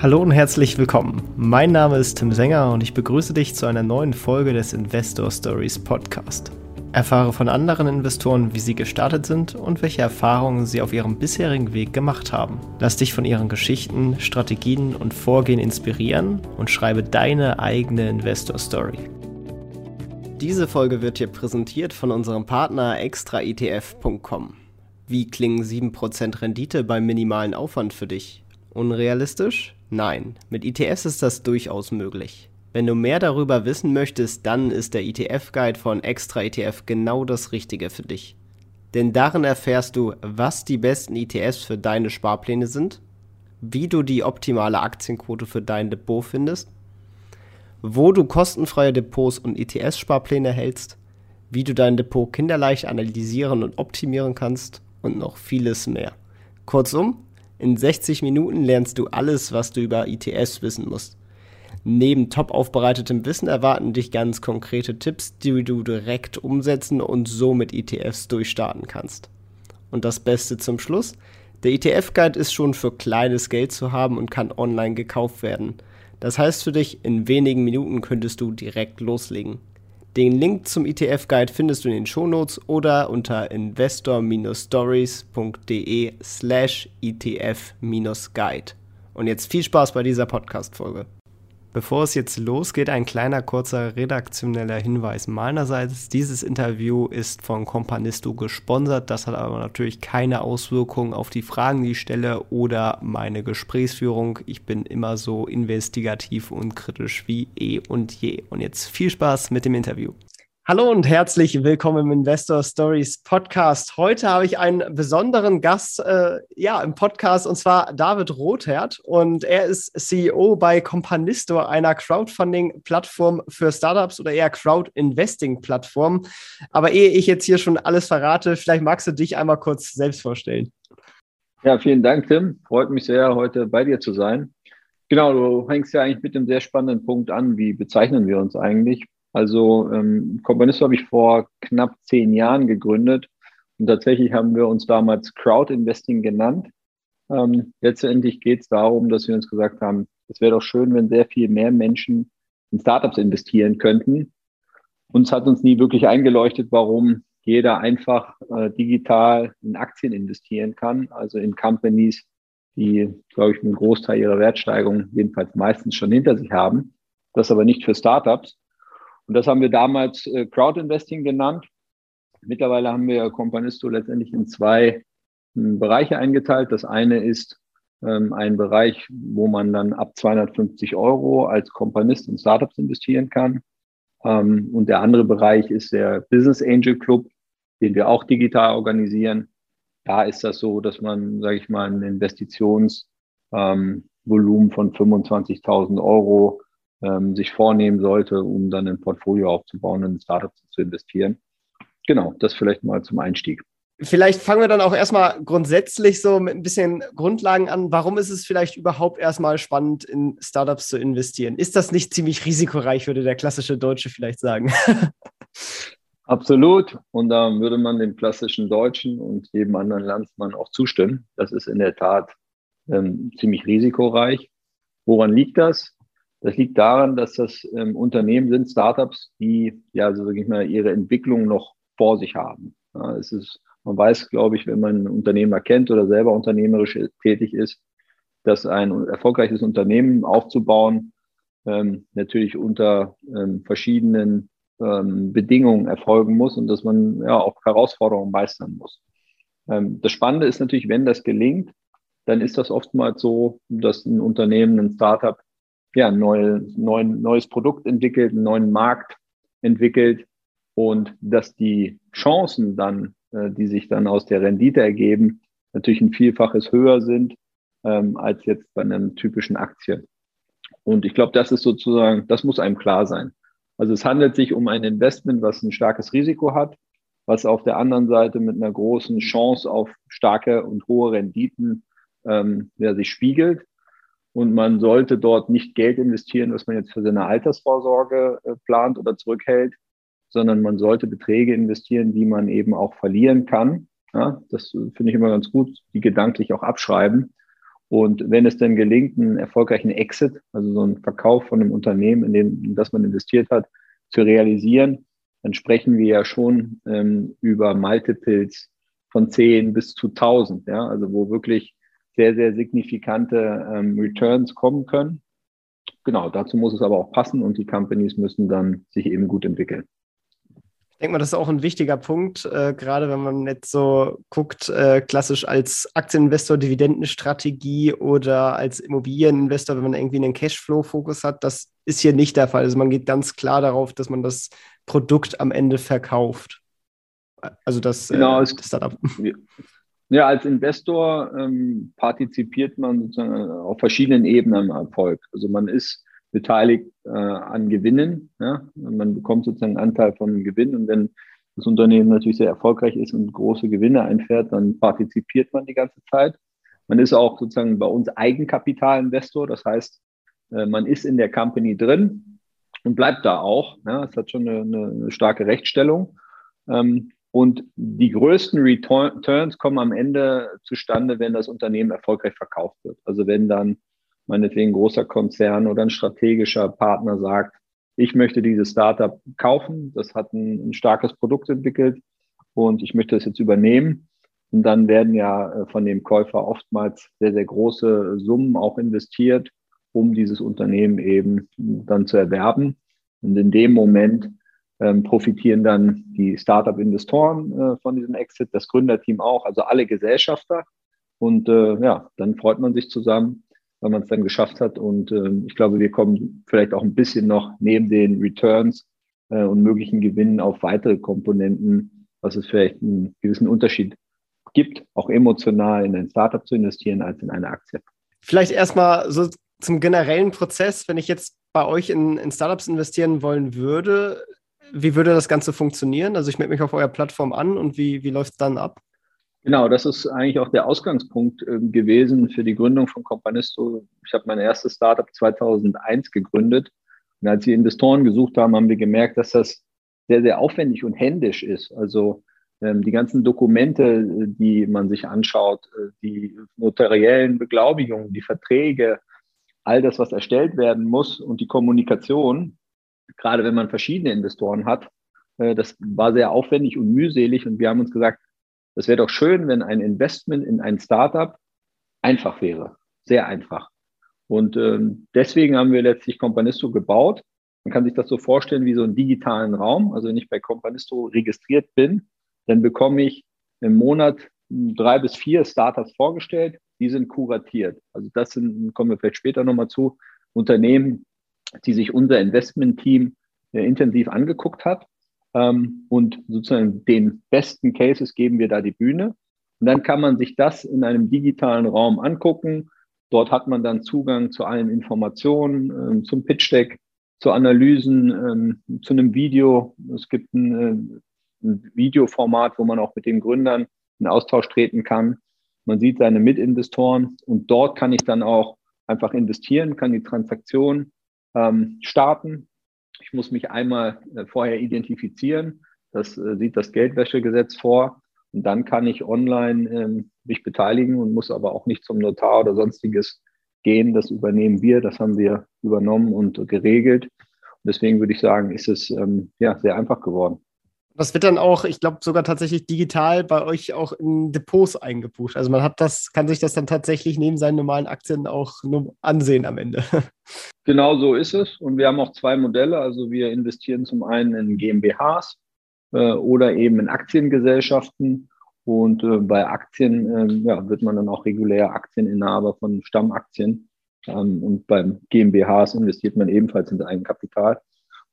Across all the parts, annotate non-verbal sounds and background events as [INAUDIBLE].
Hallo und herzlich willkommen. Mein Name ist Tim Sänger und ich begrüße dich zu einer neuen Folge des Investor Stories Podcast. Erfahre von anderen Investoren, wie sie gestartet sind und welche Erfahrungen sie auf ihrem bisherigen Weg gemacht haben. Lass dich von ihren Geschichten, Strategien und Vorgehen inspirieren und schreibe deine eigene Investor Story. Diese Folge wird dir präsentiert von unserem Partner extraetf.com. Wie klingen 7% Rendite beim minimalen Aufwand für dich? Unrealistisch? Nein, mit ETFs ist das durchaus möglich. Wenn du mehr darüber wissen möchtest, dann ist der ETF-Guide von Extra ETF genau das Richtige für dich. Denn darin erfährst du, was die besten ETFs für deine Sparpläne sind, wie du die optimale Aktienquote für dein Depot findest, wo du kostenfreie Depots und ETS-Sparpläne hältst, wie du dein Depot kinderleicht analysieren und optimieren kannst und noch vieles mehr. Kurzum, in 60 Minuten lernst du alles, was du über ITS wissen musst. Neben top aufbereitetem Wissen erwarten dich ganz konkrete Tipps, die du direkt umsetzen und so mit ETFs durchstarten kannst. Und das Beste zum Schluss, der ETF-Guide ist schon für kleines Geld zu haben und kann online gekauft werden. Das heißt für dich, in wenigen Minuten könntest du direkt loslegen. Den Link zum ETF-Guide findest du in den Shownotes oder unter investor-stories.de slash ETF-Guide. Und jetzt viel Spaß bei dieser Podcast-Folge. Bevor es jetzt losgeht, ein kleiner kurzer redaktioneller Hinweis meinerseits. Dieses Interview ist von Companisto gesponsert. Das hat aber natürlich keine Auswirkungen auf die Fragen, die ich stelle oder meine Gesprächsführung. Ich bin immer so investigativ und kritisch wie eh und je. Und jetzt viel Spaß mit dem Interview. Hallo und herzlich willkommen im Investor Stories Podcast. Heute habe ich einen besonderen Gast äh, ja, im Podcast und zwar David Rothert und er ist CEO bei Companisto, einer Crowdfunding-Plattform für Startups oder eher Crowd-Investing-Plattform. Aber ehe ich jetzt hier schon alles verrate, vielleicht magst du dich einmal kurz selbst vorstellen. Ja, vielen Dank, Tim. Freut mich sehr, heute bei dir zu sein. Genau, du hängst ja eigentlich mit einem sehr spannenden Punkt an. Wie bezeichnen wir uns eigentlich? Also ähm, Companisto habe ich vor knapp zehn Jahren gegründet und tatsächlich haben wir uns damals Crowd Investing genannt. Ähm, letztendlich geht es darum, dass wir uns gesagt haben, es wäre doch schön, wenn sehr viel mehr Menschen in Startups investieren könnten. Uns hat uns nie wirklich eingeleuchtet, warum jeder einfach äh, digital in Aktien investieren kann, also in Companies, die, glaube ich, einen Großteil ihrer Wertsteigerung jedenfalls meistens schon hinter sich haben. Das aber nicht für Startups. Und das haben wir damals äh, Crowdinvesting genannt. Mittlerweile haben wir Companisto letztendlich in zwei hm, Bereiche eingeteilt. Das eine ist ähm, ein Bereich, wo man dann ab 250 Euro als Kompanist in Startups investieren kann. Ähm, und der andere Bereich ist der Business Angel Club, den wir auch digital organisieren. Da ist das so, dass man, sage ich mal, ein Investitionsvolumen ähm, von 25.000 Euro ähm, sich vornehmen sollte, um dann ein Portfolio aufzubauen und in Startups zu investieren. Genau, das vielleicht mal zum Einstieg. Vielleicht fangen wir dann auch erstmal grundsätzlich so mit ein bisschen Grundlagen an. Warum ist es vielleicht überhaupt erstmal spannend, in Startups zu investieren? Ist das nicht ziemlich risikoreich, würde der klassische Deutsche vielleicht sagen? [LAUGHS] Absolut. Und da würde man dem klassischen Deutschen und jedem anderen Landsmann auch zustimmen. Das ist in der Tat ähm, ziemlich risikoreich. Woran liegt das? Das liegt daran, dass das ähm, Unternehmen sind, Startups, die ja, so sage ich mal, ihre Entwicklung noch vor sich haben. Ja, es ist, man weiß, glaube ich, wenn man einen Unternehmer kennt oder selber unternehmerisch tätig ist, dass ein erfolgreiches Unternehmen aufzubauen ähm, natürlich unter ähm, verschiedenen ähm, Bedingungen erfolgen muss und dass man ja auch Herausforderungen meistern muss. Ähm, das Spannende ist natürlich, wenn das gelingt, dann ist das oftmals so, dass ein Unternehmen, ein Startup ja, ein neue, neu, neues Produkt entwickelt, einen neuen Markt entwickelt und dass die Chancen dann, äh, die sich dann aus der Rendite ergeben, natürlich ein Vielfaches höher sind ähm, als jetzt bei einem typischen Aktien. Und ich glaube, das ist sozusagen, das muss einem klar sein. Also es handelt sich um ein Investment, was ein starkes Risiko hat, was auf der anderen Seite mit einer großen Chance auf starke und hohe Renditen ähm, ja, sich spiegelt. Und man sollte dort nicht Geld investieren, was man jetzt für seine Altersvorsorge äh, plant oder zurückhält, sondern man sollte Beträge investieren, die man eben auch verlieren kann. Ja, das finde ich immer ganz gut, die gedanklich auch abschreiben Und wenn es dann gelingt, einen erfolgreichen Exit, also so einen Verkauf von einem Unternehmen, in, dem, in das man investiert hat, zu realisieren, dann sprechen wir ja schon ähm, über Multiples von 10 bis zu 1000, ja, also wo wirklich sehr, sehr signifikante ähm, Returns kommen können. Genau, dazu muss es aber auch passen und die Companies müssen dann sich eben gut entwickeln. Ich denke mal, das ist auch ein wichtiger Punkt, äh, gerade wenn man jetzt so guckt, äh, klassisch als Aktieninvestor, Dividendenstrategie oder als Immobilieninvestor, wenn man irgendwie einen Cashflow-Fokus hat. Das ist hier nicht der Fall. Also man geht ganz klar darauf, dass man das Produkt am Ende verkauft. Also das, äh, genau, äh, das Startup. Ja, als Investor ähm, partizipiert man sozusagen auf verschiedenen Ebenen am Erfolg. Also man ist beteiligt äh, an Gewinnen. Ja? Man bekommt sozusagen einen Anteil von Gewinn und wenn das Unternehmen natürlich sehr erfolgreich ist und große Gewinne einfährt, dann partizipiert man die ganze Zeit. Man ist auch sozusagen bei uns Eigenkapitalinvestor, das heißt, äh, man ist in der Company drin und bleibt da auch. Ja? Das hat schon eine, eine starke Rechtsstellung. Ähm, und die größten Returns kommen am Ende zustande, wenn das Unternehmen erfolgreich verkauft wird. Also wenn dann meinetwegen ein großer Konzern oder ein strategischer Partner sagt, ich möchte dieses Startup kaufen, das hat ein, ein starkes Produkt entwickelt und ich möchte das jetzt übernehmen. Und dann werden ja äh, von dem Käufer oftmals sehr, sehr große Summen auch investiert, um dieses Unternehmen eben dann zu erwerben. Und in dem Moment ähm, profitieren dann die Startup-Investoren äh, von diesem Exit, das Gründerteam auch, also alle Gesellschafter. Und äh, ja, dann freut man sich zusammen, weil man es dann geschafft hat. Und äh, ich glaube, wir kommen vielleicht auch ein bisschen noch neben den Returns äh, und möglichen Gewinnen auf weitere Komponenten, was es vielleicht einen gewissen Unterschied gibt, auch emotional in ein Startup zu investieren als in eine Aktie. Vielleicht erstmal so zum generellen Prozess, wenn ich jetzt bei euch in, in Startups investieren wollen würde, wie würde das Ganze funktionieren? Also ich melde mich auf eurer Plattform an und wie, wie läuft es dann ab? Genau, das ist eigentlich auch der Ausgangspunkt äh, gewesen für die Gründung von Companisto. Ich habe mein erstes Startup 2001 gegründet. Und als wir Investoren gesucht haben, haben wir gemerkt, dass das sehr, sehr aufwendig und händisch ist. Also ähm, die ganzen Dokumente, die man sich anschaut, äh, die notariellen Beglaubigungen, die Verträge, all das, was erstellt werden muss und die Kommunikation, gerade wenn man verschiedene Investoren hat. Äh, das war sehr aufwendig und mühselig und wir haben uns gesagt, das wäre doch schön, wenn ein Investment in ein Startup einfach wäre, sehr einfach. Und ähm, deswegen haben wir letztlich Companisto gebaut. Man kann sich das so vorstellen wie so einen digitalen Raum. Also wenn ich bei Companisto registriert bin, dann bekomme ich im Monat drei bis vier Startups vorgestellt. Die sind kuratiert. Also das sind, kommen wir vielleicht später nochmal zu, Unternehmen, die sich unser Investment-Team äh, intensiv angeguckt hat. Ähm, und sozusagen den besten Cases geben wir da die Bühne. Und dann kann man sich das in einem digitalen Raum angucken. Dort hat man dann Zugang zu allen Informationen, ähm, zum Pitch Deck, zu Analysen, ähm, zu einem Video. Es gibt äh, ein Videoformat, wo man auch mit den Gründern in Austausch treten kann. Man sieht seine Mitinvestoren und dort kann ich dann auch einfach investieren, kann die Transaktion ähm, starten. Ich muss mich einmal äh, vorher identifizieren. Das äh, sieht das Geldwäschegesetz vor. Und dann kann ich online ähm, mich beteiligen und muss aber auch nicht zum Notar oder sonstiges gehen. Das übernehmen wir. Das haben wir übernommen und geregelt. Und deswegen würde ich sagen, ist es ähm, ja, sehr einfach geworden. Das wird dann auch, ich glaube, sogar tatsächlich digital bei euch auch in Depots eingebucht. Also man hat das, kann sich das dann tatsächlich neben seinen normalen Aktien auch nur ansehen am Ende. [LAUGHS] Genau so ist es. Und wir haben auch zwei Modelle. Also wir investieren zum einen in GmbHs äh, oder eben in Aktiengesellschaften. Und äh, bei Aktien äh, ja, wird man dann auch regulär Aktieninhaber von Stammaktien. Ähm, und beim GmbHs investiert man ebenfalls in Eigenkapital.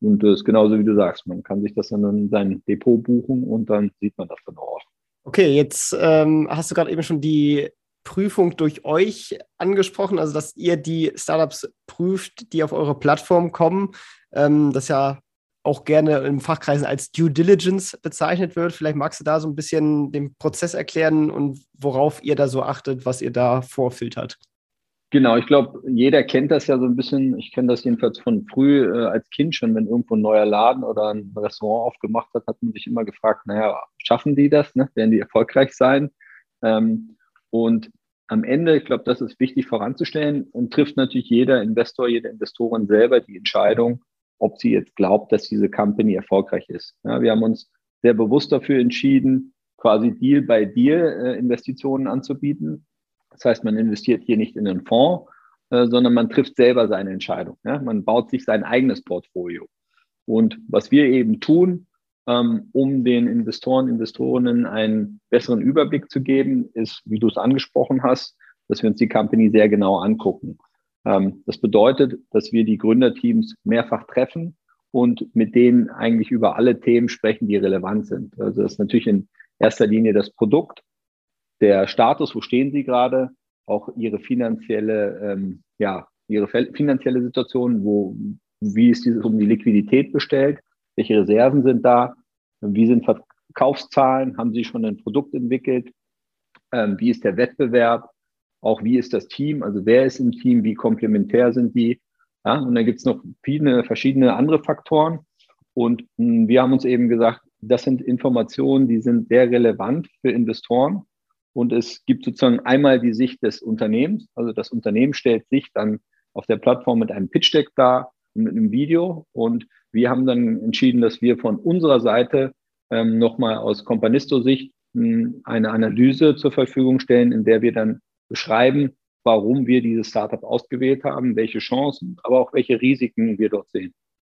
Und das ist genauso wie du sagst, man kann sich das dann in sein Depot buchen und dann sieht man das dann auch. Okay, jetzt ähm, hast du gerade eben schon die Prüfung durch euch angesprochen, also dass ihr die Startups prüft, die auf eure Plattform kommen. Ähm, das ja auch gerne in Fachkreisen als Due Diligence bezeichnet wird. Vielleicht magst du da so ein bisschen den Prozess erklären und worauf ihr da so achtet, was ihr da vorfiltert. Genau, ich glaube, jeder kennt das ja so ein bisschen. Ich kenne das jedenfalls von früh äh, als Kind schon, wenn irgendwo ein neuer Laden oder ein Restaurant aufgemacht hat, hat man sich immer gefragt, naja, schaffen die das? Ne? Werden die erfolgreich sein? Ähm, und am Ende, ich glaube, das ist wichtig voranzustellen und trifft natürlich jeder Investor, jede Investorin selber die Entscheidung, ob sie jetzt glaubt, dass diese Company erfolgreich ist. Ja, wir haben uns sehr bewusst dafür entschieden, quasi Deal by Deal äh, Investitionen anzubieten. Das heißt, man investiert hier nicht in einen Fonds, äh, sondern man trifft selber seine Entscheidung. Ja? Man baut sich sein eigenes Portfolio. Und was wir eben tun, ähm, um den Investoren, Investorinnen einen besseren Überblick zu geben, ist, wie du es angesprochen hast, dass wir uns die Company sehr genau angucken. Ähm, das bedeutet, dass wir die Gründerteams mehrfach treffen und mit denen eigentlich über alle Themen sprechen, die relevant sind. Also das ist natürlich in erster Linie das Produkt, der Status, wo stehen Sie gerade, auch Ihre finanzielle, ähm, ja, Ihre finanzielle Situation, wo, wie ist dieses um die Liquidität bestellt, welche Reserven sind da, wie sind Verkaufszahlen, haben Sie schon ein Produkt entwickelt, ähm, wie ist der Wettbewerb, auch wie ist das Team, also wer ist im Team, wie komplementär sind die. Ja, und dann gibt es noch viele verschiedene andere Faktoren. Und mh, hm, wir haben uns eben gesagt, das sind Informationen, die sind sehr relevant für Investoren. Und es gibt sozusagen einmal die Sicht des Unternehmens. Also das Unternehmen stellt sich dann auf der Plattform mit einem Pitch Deck dar und mit einem Video. Und wir haben dann entschieden, dass wir von unserer Seite ähm, nochmal aus Companisto-Sicht hm, eine Analyse zur Verfügung stellen, in der wir dann beschreiben, warum wir dieses Startup ausgewählt haben, welche Chancen, aber auch welche Risiken wir dort sehen.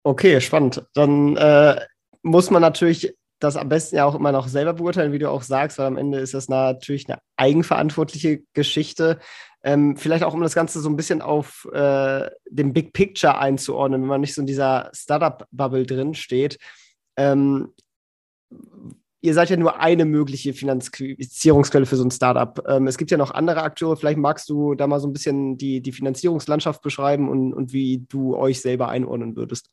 Okay, spannend. Dann äh, muss man natürlich das am besten ja auch immer noch selber beurteilen, wie du auch sagst, weil am Ende ist das natürlich eine eigenverantwortliche Geschichte. Ähm, vielleicht auch, um das Ganze so ein bisschen auf äh, dem Big Picture einzuordnen, wenn man nicht so in dieser Startup-Bubble drin steht. Ähm, ihr seid ja nur eine mögliche Finanzierungsquelle für so ein Startup. Ähm, es gibt ja noch andere Akteure. Vielleicht magst du da mal so ein bisschen die, die Finanzierungslandschaft beschreiben und, und wie du euch selber einordnen würdest.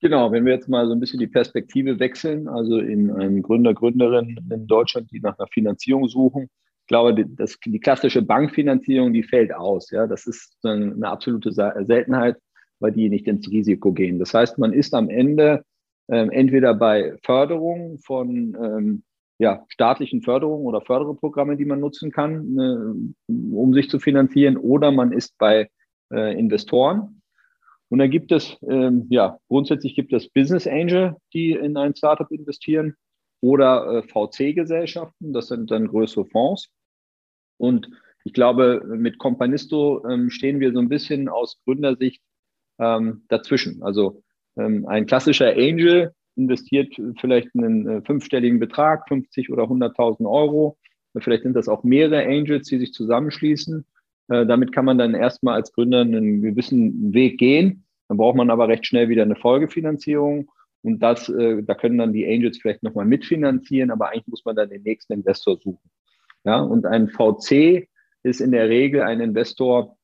Genau, wenn wir jetzt mal so ein bisschen die Perspektive wechseln, also in einen Gründer, Gründerin in Deutschland, die nach einer Finanzierung suchen. Ich glaube, die, das, die klassische Bankfinanzierung, die fällt aus. Ja, das ist eine absolute Seltenheit, weil die nicht ins Risiko gehen. Das heißt, man ist am Ende ähm, entweder bei Förderung von ähm, ja, staatlichen Förderungen oder Förderprogramme, die man nutzen kann, äh, um sich zu finanzieren, oder man ist bei äh, Investoren. Und dann gibt es, ähm, ja, grundsätzlich gibt es Business Angel, die in ein Startup investieren oder äh, VC-Gesellschaften, das sind dann größere Fonds. Und ich glaube, mit Companisto ähm, stehen wir so ein bisschen aus Gründersicht ähm, dazwischen. Also ähm, ein klassischer Angel investiert vielleicht einen äh, fünfstelligen Betrag, 50 oder 100.000 Euro. Vielleicht sind das auch mehrere Angels, die sich zusammenschließen. Äh, damit kann man dann erstmal als Gründer einen gewissen Weg gehen. Dann braucht man aber recht schnell wieder eine Folgefinanzierung. Und das, äh, da können dann die Angels vielleicht nochmal mitfinanzieren, aber eigentlich muss man dann den nächsten Investor suchen. Ja, und ein VC ist in der Regel ein Investor,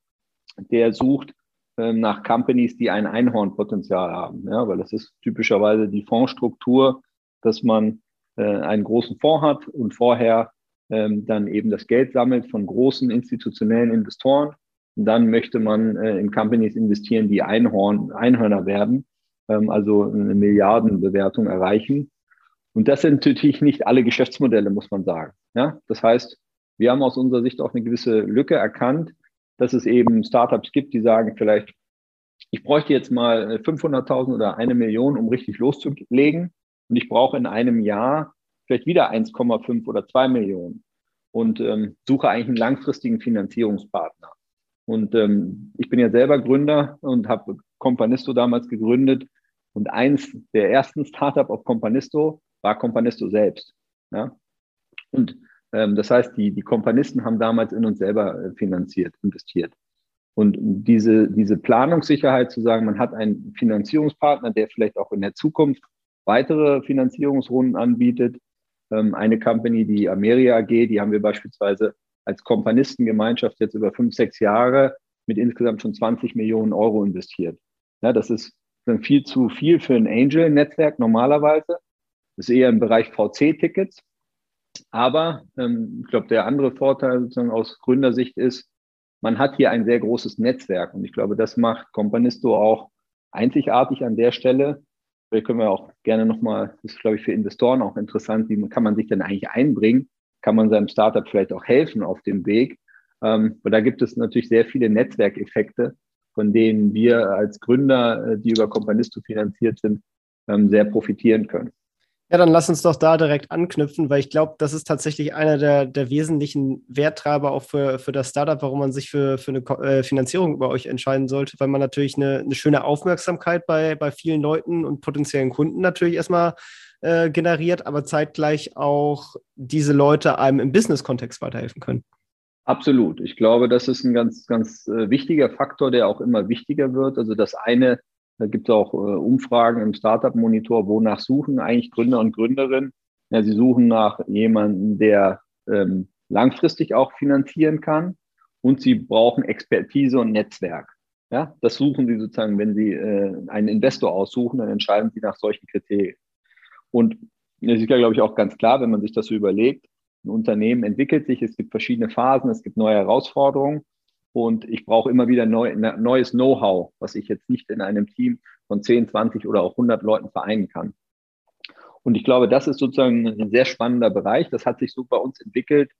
der sucht äh, nach Companies, die ein Einhornpotenzial haben. Ja, weil das ist typischerweise die Fondsstruktur, dass man äh, einen großen Fonds hat und vorher ähm, dann eben das Geld sammelt von großen institutionellen Investoren. Und dann möchte man äh, in Companies investieren, die Einhorn, Einhörner werden, ähm, also eine Milliardenbewertung erreichen. Und das sind natürlich nicht alle Geschäftsmodelle, muss man sagen. Ja? Das heißt, wir haben aus unserer Sicht auch eine gewisse Lücke erkannt, dass es eben Startups gibt, die sagen vielleicht, ich bräuchte jetzt mal 500.000 oder eine Million, um richtig loszulegen. Und ich brauche in einem Jahr vielleicht wieder 1,5 oder 2 Millionen und ähm, suche eigentlich einen langfristigen Finanzierungspartner. Und ähm, ich bin ja selber Gründer und habe Companisto damals gegründet. Und eins der ersten Startup auf Companisto war Companisto selbst. Ja? Und ähm, das heißt, die, die Kompanisten haben damals in uns selber äh, finanziert, investiert. Und diese, diese Planungssicherheit zu sagen, man hat einen Finanzierungspartner, der vielleicht auch in der Zukunft weitere Finanzierungsrunden anbietet, ähm, eine Company, die Ameria AG, die haben wir beispielsweise als Kompanistengemeinschaft jetzt über fünf, sechs Jahre mit insgesamt schon 20 Millionen Euro investiert. Ja, das ist dann viel zu viel für ein Angel-Netzwerk normalerweise. Das ist eher im Bereich VC-Tickets. Aber ähm, ich glaube, der andere Vorteil sozusagen aus Gründersicht ist, man hat hier ein sehr großes Netzwerk. Und ich glaube, das macht Companisto auch einzigartig an der Stelle, Vielleicht können wir auch gerne nochmal, das ist, glaube ich, für Investoren auch interessant, wie kann man sich denn eigentlich einbringen? Kann man seinem Startup vielleicht auch helfen auf dem Weg? Ähm, und da gibt es natürlich sehr viele Netzwerkeffekte, von denen wir als Gründer, äh, die über Companisto finanziert sind, ähm, sehr profitieren können. Ja, dann lass uns doch da direkt anknüpfen, weil ich glaube, das ist tatsächlich einer der, der wesentlichen Werttreiber auch für, für das Startup, warum man sich für, für eine äh, Finanzierung über euch entscheiden sollte, weil man natürlich eine, eine schöne Aufmerksamkeit bei, bei vielen Leuten und potenziellen Kunden natürlich erstmal äh, generiert, aber zeitgleich auch diese Leute einem im Business-Kontext weiterhelfen können. Absolut. Ich glaube, das ist ein ganz, ganz äh, wichtiger Faktor, der auch immer wichtiger wird. Also das eine da gibt es auch äh, Umfragen im Startup-Monitor, wonach suchen eigentlich Gründer und Gründerinnen. Ja, sie suchen nach jemandem, der ähm, langfristig auch finanzieren kann und sie brauchen Expertise und Netzwerk. Ja, das suchen sie sozusagen, wenn sie äh, einen Investor aussuchen, dann entscheiden sie nach solchen Kriterien. Und das ist ja, glaube ich, auch ganz klar, wenn man sich das so überlegt. Ein Unternehmen entwickelt sich, es gibt verschiedene Phasen, es gibt neue Herausforderungen. Und ich brauche immer wieder neu, ne, neues Know-how, was ich jetzt nicht in einem Team von 10, 20 oder auch 100 Leuten vereinen kann. Und ich glaube, das ist sozusagen ein sehr spannender Bereich. Das hat sich so bei uns entwickelt,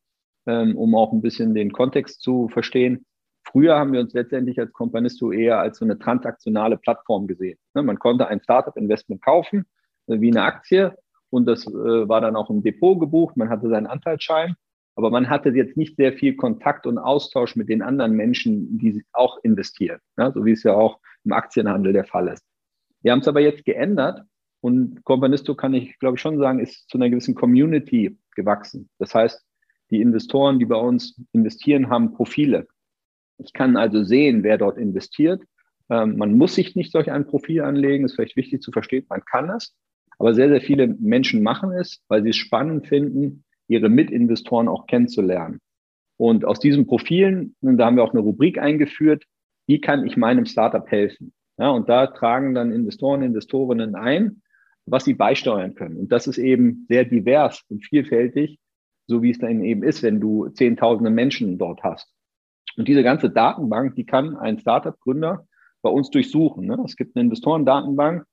ähm, um auch ein bisschen den Kontext zu verstehen. Früher haben wir uns letztendlich als Companisto eher als so eine transaktionale Plattform gesehen. Ne, man konnte ein Startup-Investment kaufen, äh, wie eine Aktie, und das äh, war dann auch im Depot gebucht. Man hatte seinen Anteilsschein aber man hatte jetzt nicht sehr viel Kontakt und Austausch mit den anderen Menschen, die auch investieren, ja, so wie es ja auch im Aktienhandel der Fall ist. Wir haben es aber jetzt geändert und Companisto kann ich, glaube ich, schon sagen, ist zu einer gewissen Community gewachsen. Das heißt, die Investoren, die bei uns investieren, haben Profile. Ich kann also sehen, wer dort investiert. Ähm, man muss sich nicht solch ein Profil anlegen, ist vielleicht wichtig zu verstehen, man kann es. Aber sehr, sehr viele Menschen machen es, weil sie es spannend finden, ihre Mitinvestoren auch kennenzulernen. Und aus diesen Profilen, da haben wir auch eine Rubrik eingeführt, wie kann ich meinem Startup helfen? Ja, und da tragen dann Investoren, Investorinnen ein, was sie beisteuern können. Und das ist eben sehr divers und vielfältig, so wie es dann eben ist, wenn du zehntausende Menschen dort hast. Und diese ganze Datenbank, die kann ein Startup-Gründer bei uns durchsuchen. Ne? Es gibt eine Investorendatenbank,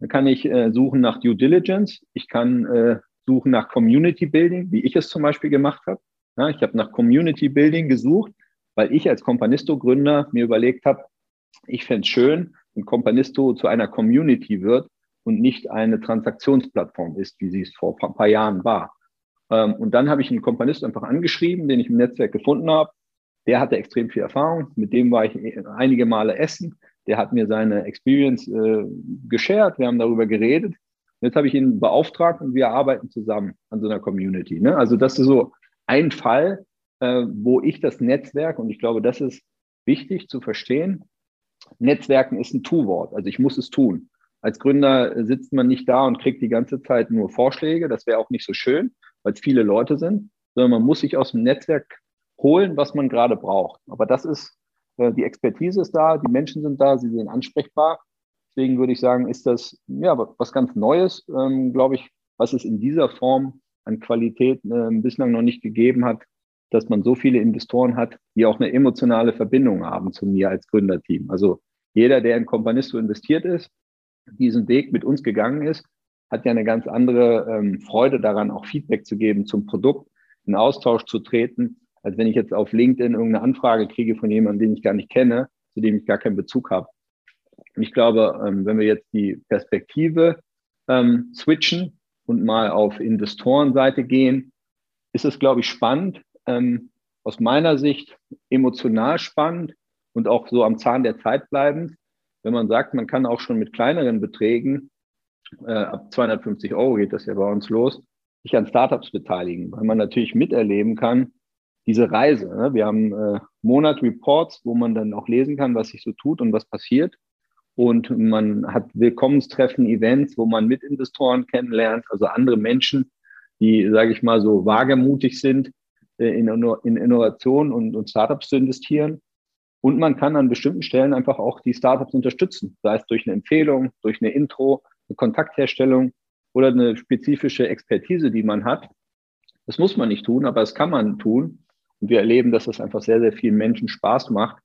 da kann ich äh, suchen nach Due Diligence, ich kann äh, suchen nach Community Building, wie ich es zum Beispiel gemacht habe. Ja, ich habe nach Community Building gesucht, weil ich als Companisto-Gründer mir überlegt habe, ich fände es schön, wenn Companisto zu einer Community wird und nicht eine Transaktionsplattform ist, wie sie es vor ein paar Jahren war. Ähm, und dann habe ich einen Companisto einfach angeschrieben, den ich im Netzwerk gefunden habe. Der hatte extrem viel Erfahrung. Mit dem war ich einige Male essen. Der hat mir seine Experience äh, geshared. Wir haben darüber geredet. Jetzt habe ich ihn beauftragt und wir arbeiten zusammen an so einer Community. Ne? Also das ist so ein Fall, äh, wo ich das Netzwerk, und ich glaube, das ist wichtig zu verstehen, Netzwerken ist ein Tu-Wort. Also ich muss es tun. Als Gründer sitzt man nicht da und kriegt die ganze Zeit nur Vorschläge. Das wäre auch nicht so schön, weil es viele Leute sind, sondern man muss sich aus dem Netzwerk holen, was man gerade braucht. Aber das ist, äh, die Expertise ist da, die Menschen sind da, sie sind ansprechbar Deswegen würde ich sagen, ist das ja was ganz Neues, ähm, glaube ich, was es in dieser Form an Qualität äh, bislang noch nicht gegeben hat, dass man so viele Investoren hat, die auch eine emotionale Verbindung haben zu mir als Gründerteam. Also jeder, der in Companisto investiert ist, diesen Weg mit uns gegangen ist, hat ja eine ganz andere ähm, Freude daran, auch Feedback zu geben zum Produkt, in Austausch zu treten, als wenn ich jetzt auf LinkedIn irgendeine Anfrage kriege von jemandem, den ich gar nicht kenne, zu dem ich gar keinen Bezug habe. Ich glaube, ähm, wenn wir jetzt die Perspektive ähm, switchen und mal auf Investorenseite gehen, ist es, glaube ich, spannend, ähm, aus meiner Sicht emotional spannend und auch so am Zahn der Zeit bleibend, wenn man sagt, man kann auch schon mit kleineren Beträgen, äh, ab 250 Euro geht das ja bei uns los, sich an Startups beteiligen, weil man natürlich miterleben kann, diese Reise. Ne? Wir haben äh, Monat-Reports, wo man dann auch lesen kann, was sich so tut und was passiert und man hat Willkommenstreffen, Events, wo man Mitinvestoren kennenlernt, also andere Menschen, die, sage ich mal, so wagemutig sind, äh, in, in Innovation und, Startups zu investieren. Und man kann an bestimmten Stellen einfach auch die Startups unterstützen, sei es durch eine Empfehlung, durch eine Intro, eine Kontaktherstellung oder eine spezifische Expertise, die man hat. Das muss man nicht tun, aber das kann man tun. Und wir erleben, dass das einfach sehr, sehr vielen Menschen Spaß macht,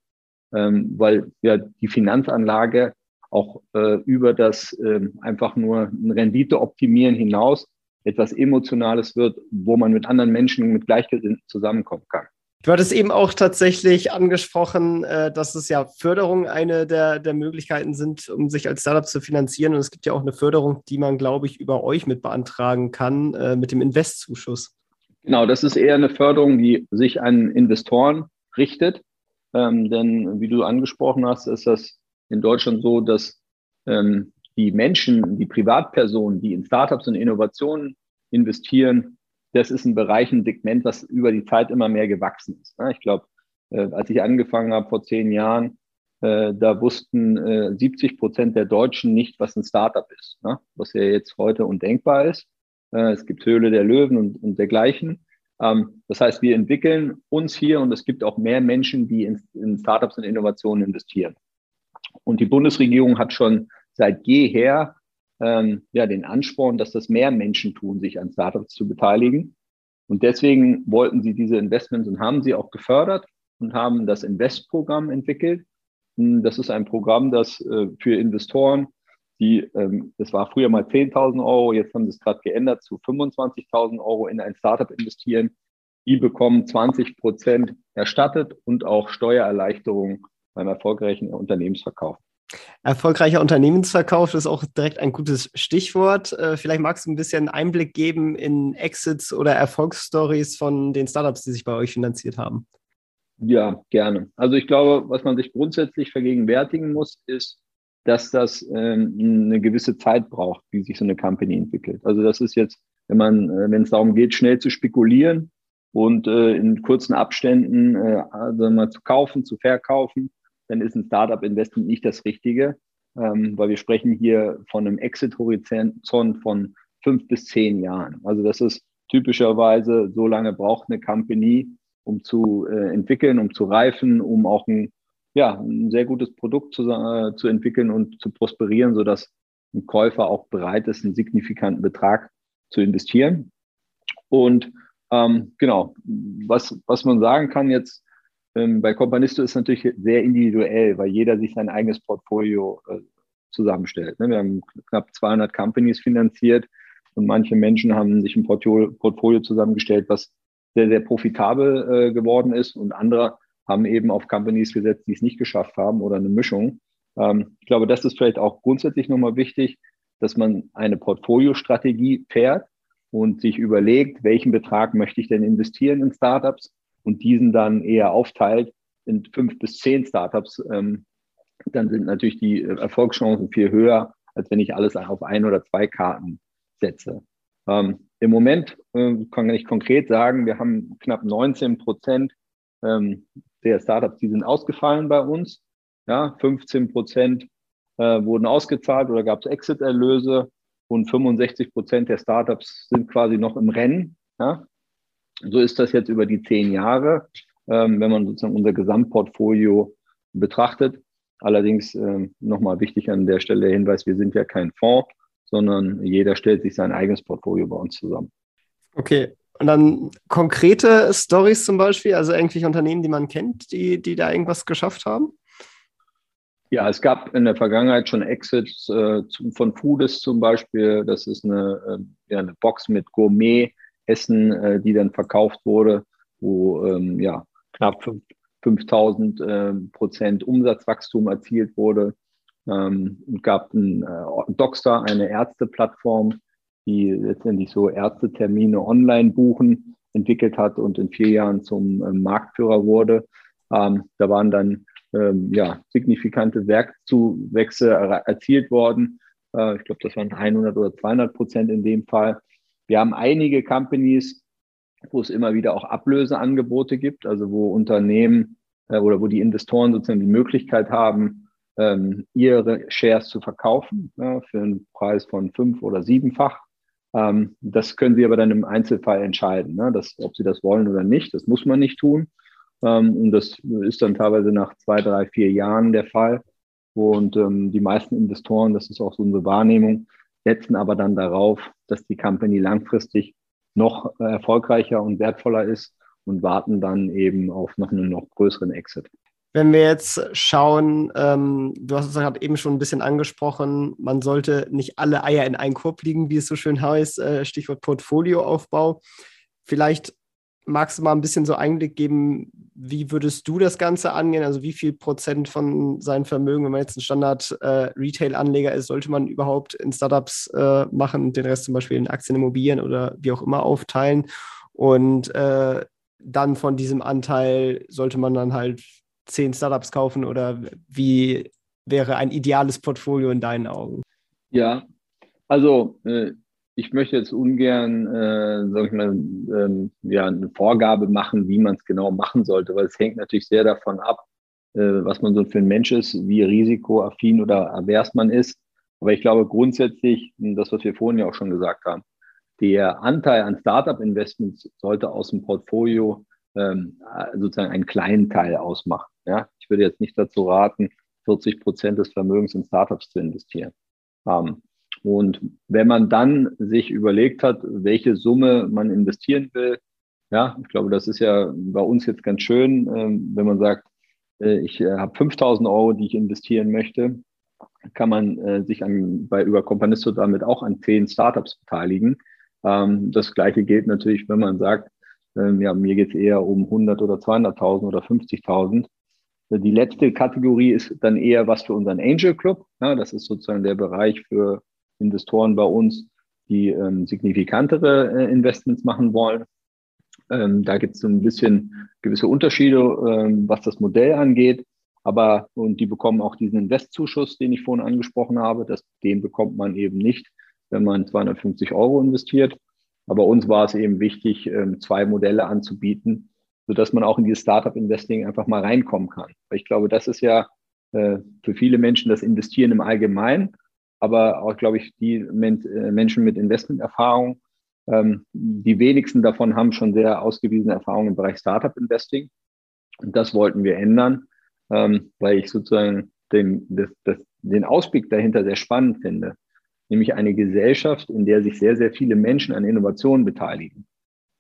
ähm, weil ja die Finanzanlage auch äh, über das äh, einfach nur ein Rendite optimieren hinaus etwas Emotionales wird, wo man mit anderen Menschen mit Gleichgesinnten zusammenkommen kann. Du hattest eben auch tatsächlich angesprochen, äh, dass es ja Förderung eine der, der Möglichkeiten sind, um sich als Startup zu finanzieren. Und es gibt ja auch eine Förderung, die man, glaube ich, über euch mit beantragen kann, äh, mit dem Investzuschuss. Genau, das ist eher eine Förderung, die sich an Investoren richtet. Ähm, denn wie du angesprochen hast, ist das in Deutschland so, dass ähm, die Menschen, die Privatpersonen, die in Startups und Innovationen investieren, das ist ein Bereich, ein Segment, was über die Zeit immer mehr gewachsen ist. Ne? Ich glaube, äh, als ich angefangen habe vor zehn Jahren, äh, da wussten 70 äh, Prozent der Deutschen nicht, was ein Startup ist, ne? was ja jetzt heute undenkbar ist. Es gibt Höhle der Löwen und, und dergleichen. Ähm, das heißt, wir entwickeln uns hier und es gibt auch mehr Menschen, die in, in Startups und Innovationen investieren. Und die Bundesregierung hat schon seit jeher ähm, ja, den Ansporn, dass das mehr Menschen tun, sich an Startups zu beteiligen. Und deswegen wollten sie diese Investments und haben sie auch gefördert und haben das Invest-Programm entwickelt. Hm, das ist ein Programm, das äh, für Investoren, die, ähm, das war früher mal 10.000 Euro, jetzt haben sie es gerade geändert zu 25.000 Euro in ein Startup investieren. Die bekommen 20 Prozent erstattet und auch Steuererleichterungen beim erfolgreichen Unternehmensverkauf. Erfolgreicher Unternehmensverkauf ist auch direkt ein gutes Stichwort. Äh, vielleicht magst du ein bisschen Einblick geben in Exits oder Erfolgsstories von den Startups, die sich bei euch finanziert haben. Ja, gerne. Also ich glaube, was man sich grundsätzlich vergegenwärtigen muss, ist, dass das ähm, eine gewisse Zeit braucht, wie sich so eine Company entwickelt. Also das ist jetzt, wenn man, äh, wenn es darum geht, schnell zu spekulieren und äh, in kurzen Abständen äh, also mal zu kaufen, zu verkaufen, dann ist ein Startup-Investment nicht das Richtige, ähm, weil wir sprechen hier von einem Exit-Horizont von fünf bis zehn Jahren. Also das ist typischerweise, so lange braucht eine Company, um zu äh, entwickeln, um zu reifen, um auch ein, ja, ein sehr gutes Produkt zu, äh, zu entwickeln und zu prosperieren, sodass ein Käufer auch bereit ist, einen signifikanten Betrag zu investieren. Und ähm, genau, was, was man sagen kann jetzt ähm, bei Companisto ist es natürlich sehr individuell, weil jeder sich sein eigenes Portfolio äh, zusammenstellt. Ne? Wir haben knapp 200 Companies finanziert und manche Menschen haben sich ein Portfolio, zusammengestellt, was sehr, sehr profitabel äh, geworden ist und andere haben eben auf Companies gesetzt, die es nicht geschafft haben oder eine Mischung. Ähm, ich glaube, das ist vielleicht auch grundsätzlich nochmal wichtig, dass man eine Portfoliostrategie fährt und sich überlegt, welchen Betrag möchte ich denn investieren in Startups und diesen dann eher aufteilt in fünf bis zehn Startups, ähm, dann sind natürlich die äh, Erfolgschancen viel höher, als wenn ich alles auf ein oder zwei Karten setze. Ähm, Im Moment äh, kann ich konkret sagen, wir haben knapp 19 Prozent ähm, der Startups, die sind ausgefallen bei uns. Ja, 15 Prozent äh, wurden ausgezahlt oder gab es Exit-Erlöse und 65 Prozent der Startups sind quasi noch im Rennen. Ja? So ist das jetzt über die zehn Jahre, ähm, wenn man sozusagen unser Gesamtportfolio betrachtet. Allerdings äh, nochmal wichtig an der Stelle der Hinweis, wir sind ja kein Fonds, sondern jeder stellt sich sein eigenes Portfolio bei uns zusammen. Okay, und dann konkrete Stories zum Beispiel, also irgendwelche Unternehmen, die man kennt, die, die da irgendwas geschafft haben? Ja, es gab in der Vergangenheit schon Exits äh, von Foodis zum Beispiel. Das ist eine, äh, ja, eine Box mit Gourmet Essen, äh, die dann verkauft wurde, wo ähm, ja, knapp 5000 äh, Prozent Umsatzwachstum erzielt wurde. Ähm, und gab ein äh, Docstar, eine Ärzteplattform, die letztendlich so Ärztetermine online buchen, entwickelt hat und in vier Jahren zum äh, Marktführer wurde. Ähm, da waren dann ähm, ja, signifikante Werkzuwächse er erzielt worden. Äh, ich glaube, das waren 100 oder 200 Prozent in dem Fall. Wir haben einige Companies, wo es immer wieder auch Ablöseangebote gibt, also wo Unternehmen äh, oder wo die Investoren sozusagen die Möglichkeit haben, ähm, ihre Shares zu verkaufen ja, für einen Preis von fünf oder siebenfach. Ähm, das können sie aber dann im Einzelfall entscheiden, ne, dass, ob sie das wollen oder nicht. Das muss man nicht tun. Ähm, und das ist dann teilweise nach zwei, drei, vier Jahren der Fall. Und ähm, die meisten Investoren, das ist auch so unsere Wahrnehmung, setzen aber dann darauf, dass die Company langfristig noch erfolgreicher und wertvoller ist und warten dann eben auf noch einen noch größeren Exit. Wenn wir jetzt schauen, ähm, du hast es gerade eben schon ein bisschen angesprochen, man sollte nicht alle Eier in einen Korb liegen, wie es so schön heißt, äh, Stichwort Portfolioaufbau. Vielleicht magst du mal ein bisschen so Einblick geben, wie würdest du das Ganze angehen? Also wie viel Prozent von seinem Vermögen, wenn man jetzt ein Standard-Retail-Anleger äh, ist, sollte man überhaupt in Startups äh, machen und den Rest zum Beispiel in Aktien, Immobilien oder wie auch immer aufteilen? Und äh, dann von diesem Anteil sollte man dann halt zehn Startups kaufen oder wie wäre ein ideales Portfolio in deinen Augen? Ja, also äh, ich möchte jetzt ungern, äh, sag ich mal, ähm, ja, eine Vorgabe machen, wie man es genau machen sollte, weil es hängt natürlich sehr davon ab, äh, was man so für ein Mensch ist, wie risikoaffin oder avers man ist. Aber ich glaube grundsätzlich, das, was wir vorhin ja auch schon gesagt haben, der Anteil an Startup-Investments sollte aus dem Portfolio ähm, sozusagen einen kleinen Teil ausmachen. Ja? Ich würde jetzt nicht dazu raten, 40 Prozent des Vermögens in Startups zu investieren. Ähm, und wenn man dann sich überlegt hat, welche Summe man investieren will, ja, ich glaube, das ist ja bei uns jetzt ganz schön, ähm, wenn man sagt, äh, ich äh, habe 5000 Euro, die ich investieren möchte, kann man äh, sich an, bei über Companisto damit auch an zehn Startups beteiligen. Ähm, das Gleiche gilt natürlich, wenn man sagt, ähm, ja, mir geht es eher um 100 oder 200.000 oder 50.000. Die letzte Kategorie ist dann eher was für unseren Angel Club. Ja, das ist sozusagen der Bereich für Investoren bei uns, die ähm, signifikantere äh, Investments machen wollen. Ähm, da gibt es so ein bisschen gewisse Unterschiede, ähm, was das Modell angeht. Aber und die bekommen auch diesen Investzuschuss, den ich vorhin angesprochen habe. Das, den bekommt man eben nicht, wenn man 250 Euro investiert. Aber uns war es eben wichtig, ähm, zwei Modelle anzubieten, sodass man auch in dieses Startup-Investing einfach mal reinkommen kann. Ich glaube, das ist ja äh, für viele Menschen das Investieren im Allgemeinen aber auch, glaube ich, die äh, Menschen mit Investmenterfahrung, ähm, die wenigsten davon haben schon sehr ausgewiesene Erfahrungen im Bereich Startup Investing. Und das wollten wir ändern, ähm, weil ich sozusagen den, das, das, den Ausblick dahinter sehr spannend finde. Nämlich eine Gesellschaft, in der sich sehr, sehr viele Menschen an Innovationen beteiligen.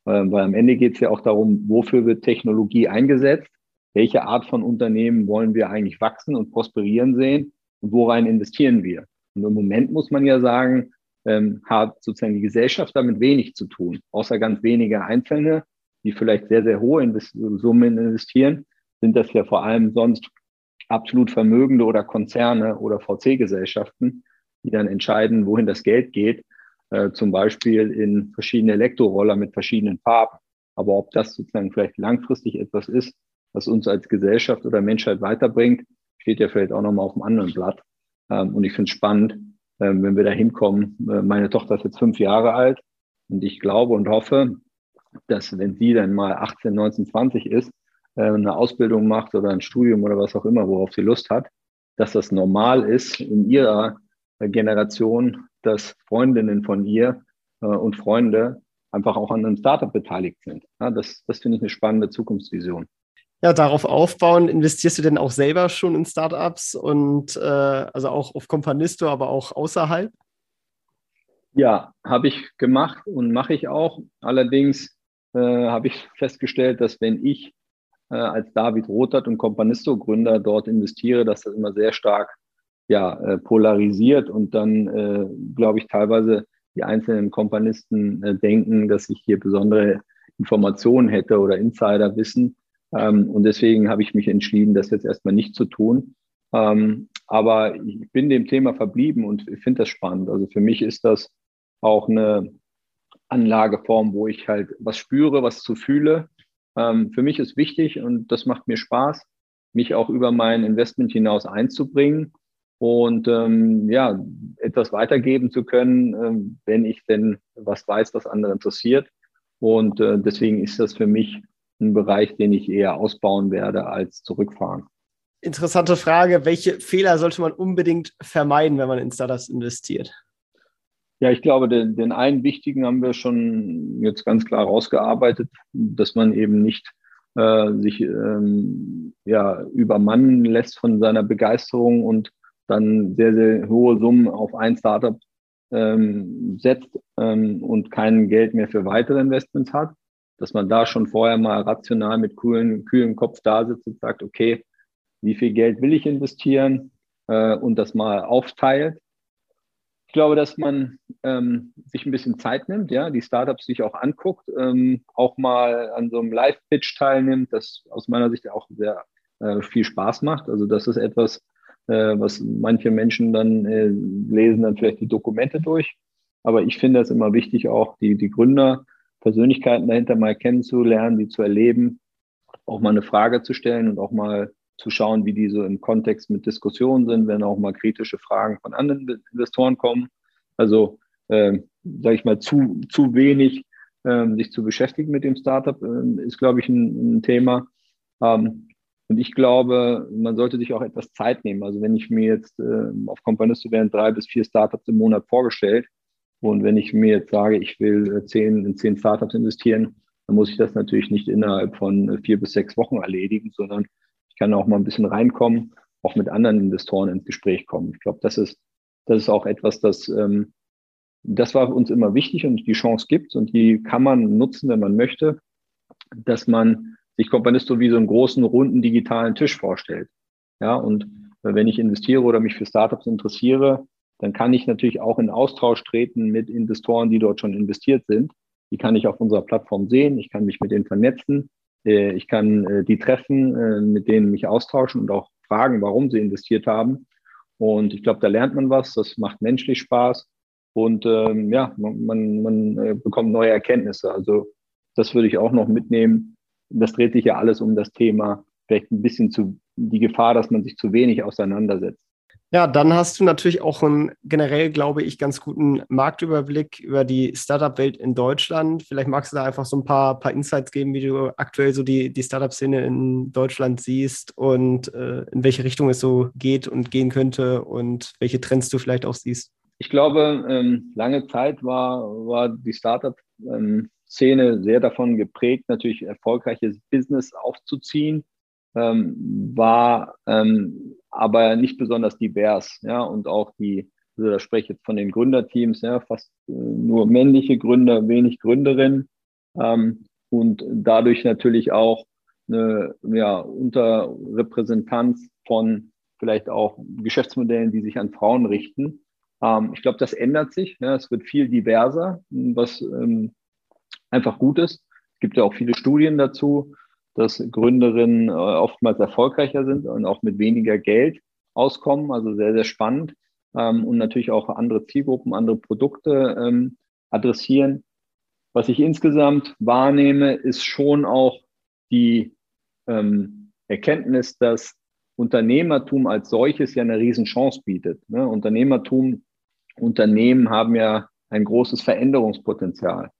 Ähm, weil am Ende geht es ja auch darum, wofür wird Technologie eingesetzt? Welche Art von Unternehmen wollen wir eigentlich wachsen und prosperieren sehen? Und worein investieren wir? Und im Moment muss man ja sagen, ähm, hat sozusagen die Gesellschaft damit wenig zu tun, außer ganz wenige Einzelne, die vielleicht sehr, sehr hohe Invest Summen investieren, sind das ja vor allem sonst absolut Vermögende oder Konzerne oder VC-Gesellschaften, die dann entscheiden, wohin das Geld geht, äh, zum Beispiel in verschiedene Elektroroller mit verschiedenen Farben. Aber ob das sozusagen vielleicht langfristig etwas ist, was uns als Gesellschaft oder Menschheit weiterbringt, steht ja vielleicht auch nochmal auf einem anderen Blatt. Ähm, und ich finde es spannend, ähm, wenn wir da hinkommen. Äh, meine Tochter ist jetzt fünf Jahre alt und ich glaube und hoffe, dass wenn sie dann mal 18, 19, 20 ist, äh, eine Ausbildung macht oder ein Studium oder was auch immer, worauf sie Lust hat, dass das normal ist in ihrer Generation, dass Freundinnen von ihr äh, und Freunde einfach auch an einem Startup beteiligt sind. das, das finde ich eine spannende Zukunftsvision ja, darauf aufbauen, investierst du denn auch selber schon in Startups und äh, also auch auf Companisto, aber auch außerhalb? Ja, habe ich gemacht und mache ich auch. Allerdings äh, habe ich festgestellt, dass wenn ich äh, als David Rothert und Companisto-Gründer dort investiere, dass das immer sehr stark ja, äh, polarisiert und dann, äh, glaube ich, teilweise die einzelnen Kompanisten äh, denken, dass ich hier besondere Informationen hätte oder Insiderwissen ähm, und deswegen habe ich mich entschieden, das jetzt erstmal nicht zu tun. Ähm, aber ich bin dem Thema verblieben und finde das spannend. Also für mich ist das auch eine Anlageform, wo ich halt was spüre, was zu fühle. Ähm, für mich ist wichtig und das macht mir Spaß, mich auch über mein Investment hinaus einzubringen und ähm, ja, etwas weitergeben zu können, ähm, wenn ich denn was weiß, was andere interessiert. Und äh, deswegen ist das für mich ein Bereich, den ich eher ausbauen werde als zurückfahren. Interessante Frage. Welche Fehler sollte man unbedingt vermeiden, wenn man in Startups investiert? Ja, ich glaube, den, den einen wichtigen haben wir schon jetzt ganz klar rausgearbeitet, dass man eben nicht äh, sich ähm, ja, übermannen lässt von seiner Begeisterung und dann sehr, sehr hohe Summen auf ein Startup ähm, setzt ähm, und kein Geld mehr für weitere Investments hat dass man da schon vorher mal rational mit kühlen, kühlem Kopf da sitzt und sagt, okay, wie viel Geld will ich investieren äh, und das mal aufteilt. Ich glaube, dass man ähm, sich ein bisschen Zeit nimmt, ja, die Startups sich auch anguckt, ähm, auch mal an so einem Live-Pitch teilnimmt, das aus meiner Sicht auch sehr äh, viel Spaß macht. Also das ist etwas, äh, was manche Menschen dann äh, lesen dann vielleicht die Dokumente durch. Aber ich finde es immer wichtig, auch die, die Gründer, Persönlichkeiten dahinter mal kennenzulernen, die zu erleben, auch mal eine Frage zu stellen und auch mal zu schauen, wie die so im Kontext mit Diskussionen sind, wenn auch mal kritische Fragen von anderen Investoren kommen. Also, äh, sage ich mal, zu, zu wenig äh, sich zu beschäftigen mit dem Startup äh, ist, glaube ich, ein, ein Thema. Ähm, und ich glaube, man sollte sich auch etwas Zeit nehmen. Also wenn ich mir jetzt äh, auf Companisto werden drei bis vier Startups im Monat vorgestellt und wenn ich mir jetzt sage, ich will äh, zehn, in zehn Startups investieren, dann muss ich das natürlich nicht innerhalb von äh, vier bis sechs Wochen erledigen, sondern kann auch mal ein bisschen reinkommen, auch mit anderen Investoren ins Gespräch kommen. Ich glaube, das ist, das ist auch etwas, das, ähm, das war uns immer wichtig und die Chance gibt und die kann man nutzen, wenn man möchte, dass man sich Companisto wie so einen großen, runden digitalen Tisch vorstellt. Ja, und wenn ich investiere oder mich für Startups interessiere, dann kann ich natürlich auch in Austausch treten mit Investoren, die dort schon investiert sind. Die kann ich auf unserer Plattform sehen. Ich kann mich mit denen vernetzen. Äh, ich kann äh, die treffen, äh, mit denen mich austauschen und auch fragen, warum sie investiert haben. Und ich glaube, da lernt man was, das macht menschlich Spaß und ähm, ja, man, man, man bekommt neue Erkenntnisse. Also das würde ich auch noch mitnehmen. Das dreht sich ja alles um das Thema, vielleicht ein bisschen zu die Gefahr, dass man sich zu wenig auseinandersetzt. Ja, dann hast du natürlich auch einen generell, glaube ich, ganz guten Marktüberblick über die Startup-Welt in Deutschland. Vielleicht magst du da einfach so ein paar, paar Insights geben, wie du aktuell so die, die Startup-Szene in Deutschland siehst und äh, in welche Richtung es so geht und gehen könnte und welche Trends du vielleicht auch siehst. Ich glaube, ähm, lange Zeit war, war die Startup-Szene ähm, sehr davon geprägt, natürlich erfolgreiches Business aufzuziehen ähm, war ähm, aber nicht besonders divers. Ja, und auch die, also da spreche ich jetzt von den Gründerteams, ja, fast äh, nur männliche Gründer, wenig Gründerinnen ähm, und dadurch natürlich auch eine ja, Unterrepräsentanz von vielleicht auch Geschäftsmodellen, die sich an Frauen richten. Ähm, ich glaube, das ändert sich. Ja, es wird viel diverser, was ähm, einfach gut ist. Es gibt ja auch viele Studien dazu dass Gründerinnen äh, oftmals erfolgreicher sind und auch mit weniger Geld auskommen. Also sehr, sehr spannend. Ähm, und natürlich auch andere Zielgruppen, andere Produkte ähm, adressieren. Was ich insgesamt wahrnehme, ist schon auch die ähm, Erkenntnis, dass Unternehmertum als solches ja eine Riesenchance bietet. Ne? Unternehmertum, Unternehmen haben ja ein großes Veränderungspotenzial.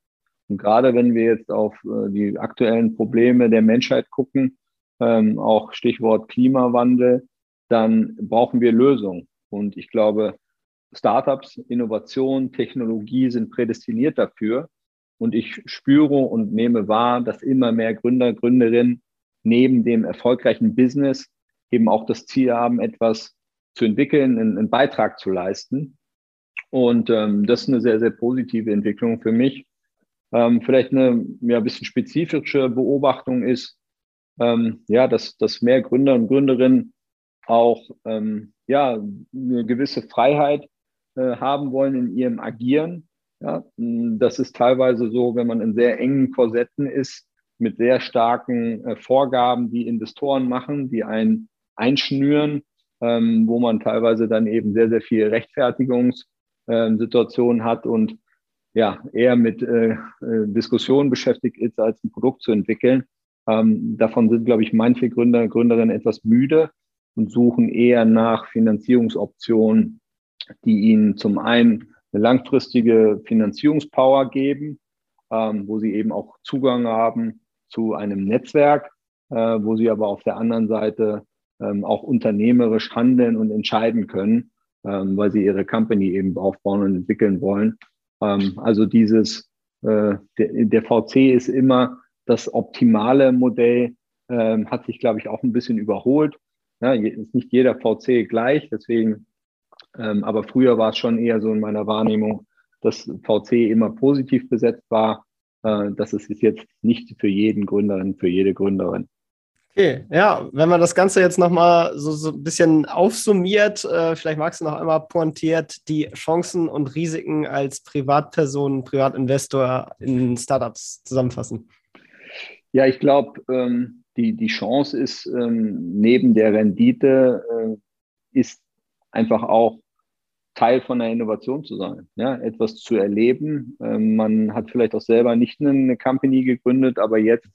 Und gerade wenn wir jetzt auf äh, die aktuellen Probleme der Menschheit gucken, ähm, auch Stichwort Klimawandel, dann brauchen wir Lösungen. Und ich glaube, Startups, Innovation, Technologie sind prädestiniert dafür. Und ich spüre und nehme wahr, dass immer mehr Gründer, Gründerinnen neben dem erfolgreichen Business eben auch das Ziel haben, etwas zu entwickeln, einen, einen Beitrag zu leisten. Und ähm, das ist eine sehr, sehr positive Entwicklung für mich. Ähm, vielleicht eine ja, ein bisschen spezifische Beobachtung ist, ähm, ja, dass, dass mehr Gründer und Gründerinnen auch ähm, ja, eine gewisse Freiheit äh, haben wollen in ihrem Agieren. Ja, das ist teilweise so, wenn man in sehr engen Korsetten ist, mit sehr starken äh, Vorgaben, die Investoren machen, die einen einschnüren, ähm, wo man teilweise dann eben sehr, sehr viele Rechtfertigungssituationen äh, hat und ja, eher mit äh, äh, Diskussionen beschäftigt ist, als ein Produkt zu entwickeln. Ähm, davon sind, glaube ich, manche Gründer, Gründerinnen etwas müde und suchen eher nach Finanzierungsoptionen, die ihnen zum einen eine langfristige Finanzierungspower geben, ähm, wo sie eben auch Zugang haben zu einem Netzwerk, äh, wo sie aber auf der anderen Seite ähm, auch unternehmerisch handeln und entscheiden können, ähm, weil sie ihre Company eben aufbauen und entwickeln wollen. Ähm, also dieses, äh, der, der, VC ist immer das optimale Modell, ähm, hat sich, glaube ich, auch ein bisschen überholt. Ja, ist nicht jeder VC gleich, deswegen, ähm, aber früher war es schon eher so in meiner Wahrnehmung, dass VC immer positiv besetzt war. Äh, das ist jetzt nicht für jeden Gründerin, für jede Gründerin. Okay, ja, wenn man das Ganze jetzt nochmal so, so ein bisschen aufsummiert, äh, vielleicht magst du noch einmal pointiert die Chancen und Risiken als Privatperson, Privatinvestor in Startups zusammenfassen. Ja, ich glaube, ähm, die, die Chance ist ähm, neben der Rendite, äh, ist einfach auch Teil von einer Innovation zu sein, ja, etwas zu erleben. Ähm, man hat vielleicht auch selber nicht eine Company gegründet, aber jetzt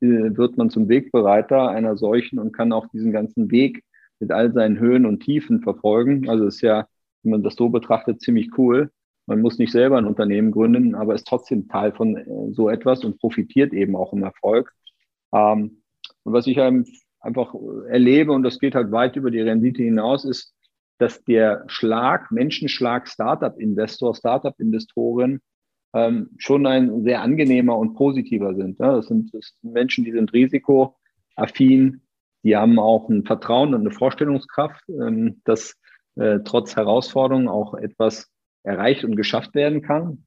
wird man zum Wegbereiter einer solchen und kann auch diesen ganzen Weg mit all seinen Höhen und Tiefen verfolgen. Also ist ja, wenn man das so betrachtet, ziemlich cool. Man muss nicht selber ein Unternehmen gründen, aber ist trotzdem Teil von äh, so etwas und profitiert eben auch im Erfolg. Ähm, und was ich einfach erlebe, und das geht halt weit über die Rendite hinaus, ist, dass der Schlag, Menschenschlag Startup-Investor, Startup-Investorin ähm, schon ein sehr angenehmer und positiver sind. Ja? Das, sind das Menschen, die sind risikoaffin, die haben auch ein Vertrauen und eine Vorstellungskraft, ähm, dass äh, trotz Herausforderungen auch etwas erreicht und geschafft werden kann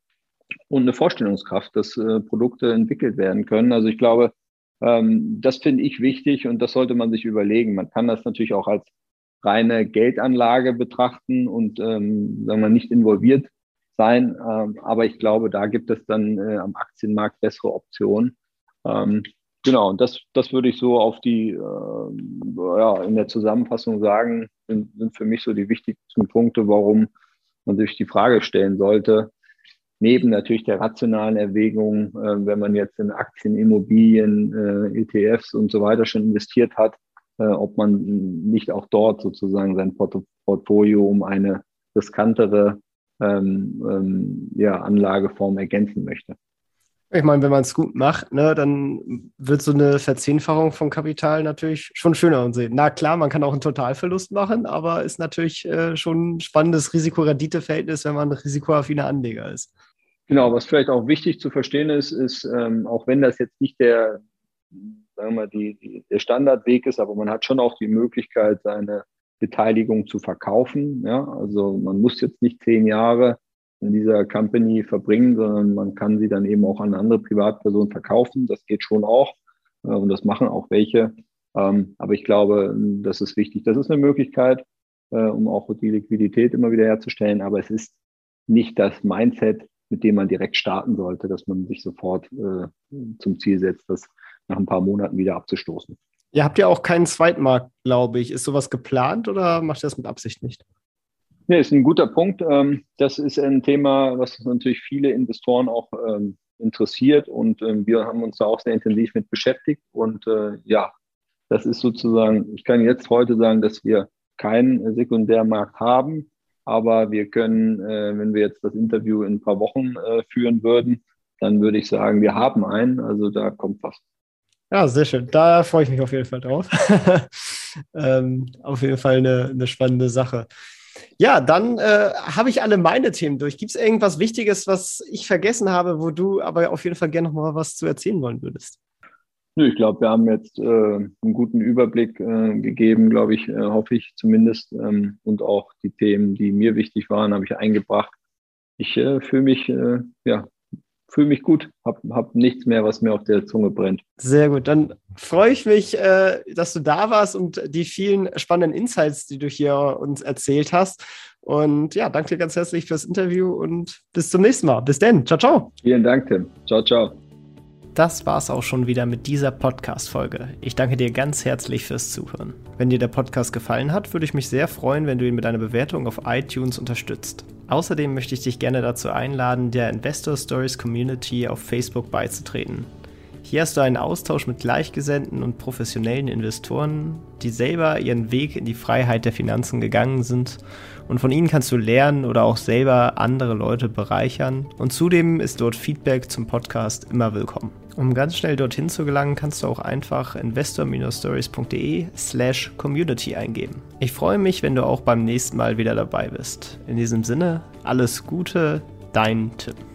und eine Vorstellungskraft, dass äh, Produkte entwickelt werden können. Also ich glaube, ähm, das finde ich wichtig und das sollte man sich überlegen. Man kann das natürlich auch als reine Geldanlage betrachten und ähm, sagen wir nicht involviert sein. Ähm, aber ich glaube, da gibt es dann äh, am Aktienmarkt bessere Optionen. Ähm, genau, und das, das würde ich so auf die, äh, ja, in der Zusammenfassung sagen, sind, sind für mich so die wichtigsten Punkte, warum man sich die Frage stellen sollte, neben natürlich der rationalen Erwägung, äh, wenn man jetzt in Aktien, Immobilien, äh, ETFs und so weiter schon investiert hat, äh, ob man nicht auch dort sozusagen sein Port Portfolio um eine riskantere ähm, ähm, ja, Anlageform ergänzen möchte. Ich meine, wenn man es gut macht, ne, dann wird so eine Verzehnfachung von Kapital natürlich schon schöner und sehen. Na klar, man kann auch einen Totalverlust machen, aber ist natürlich äh, schon ein spannendes Risiko-Rendite-Verhältnis, wenn man ein risikoaffiner Anleger ist. Genau, was vielleicht auch wichtig zu verstehen ist, ist, ähm, auch wenn das jetzt nicht der, sagen wir mal, die, die, der Standardweg ist, aber man hat schon auch die Möglichkeit, seine Beteiligung zu verkaufen. Ja, also man muss jetzt nicht zehn Jahre in dieser Company verbringen, sondern man kann sie dann eben auch an andere Privatperson verkaufen. Das geht schon auch äh, und das machen auch welche. Ähm, aber ich glaube, das ist wichtig. Das ist eine Möglichkeit, äh, um auch die Liquidität immer wieder herzustellen. Aber es ist nicht das Mindset, mit dem man direkt starten sollte, dass man sich sofort äh, zum Ziel setzt, das nach ein paar Monaten wieder abzustoßen. Ihr habt ja auch keinen Zweitmarkt, glaube ich. Ist sowas geplant oder macht ihr das mit Absicht nicht? Nee, ist ein guter Punkt. Ähm, das ist ein Thema, was natürlich viele Investoren auch ähm, interessiert und ähm, wir haben uns da auch sehr intensiv mit beschäftigt. Und äh, ja, das ist sozusagen, ich kann jetzt heute sagen, dass wir keinen Sekundärmarkt haben, aber wir können, äh, wenn wir jetzt das Interview in ein paar Wochen äh, führen würden, dann würde ich sagen, wir haben einen, also da kommt was. Ja, sehr schön. Da freue ich mich auf jeden Fall drauf. [LAUGHS] ähm, auf jeden Fall eine, eine spannende Sache. Ja, dann äh, habe ich alle meine Themen durch. Gibt es irgendwas Wichtiges, was ich vergessen habe, wo du aber auf jeden Fall gerne noch mal was zu erzählen wollen würdest? Ich glaube, wir haben jetzt äh, einen guten Überblick äh, gegeben, glaube ich, äh, hoffe ich zumindest. Ähm, und auch die Themen, die mir wichtig waren, habe ich eingebracht. Ich äh, fühle mich äh, ja, fühle mich gut, habe hab nichts mehr, was mir auf der Zunge brennt. Sehr gut, dann freue ich mich, äh, dass du da warst und die vielen spannenden Insights, die du hier uns erzählt hast. Und ja, danke dir ganz herzlich fürs Interview und bis zum nächsten Mal. Bis dann. Ciao, ciao. Vielen Dank, Tim. Ciao, ciao. Das war's auch schon wieder mit dieser Podcast-Folge. Ich danke dir ganz herzlich fürs Zuhören. Wenn dir der Podcast gefallen hat, würde ich mich sehr freuen, wenn du ihn mit einer Bewertung auf iTunes unterstützt. Außerdem möchte ich dich gerne dazu einladen, der Investor Stories Community auf Facebook beizutreten. Hier hast du einen Austausch mit Gleichgesinnten und professionellen Investoren, die selber ihren Weg in die Freiheit der Finanzen gegangen sind und von ihnen kannst du lernen oder auch selber andere Leute bereichern und zudem ist dort Feedback zum Podcast immer willkommen. Um ganz schnell dorthin zu gelangen, kannst du auch einfach investor-stories.de slash community eingeben. Ich freue mich, wenn du auch beim nächsten Mal wieder dabei bist. In diesem Sinne, alles Gute, dein Tim.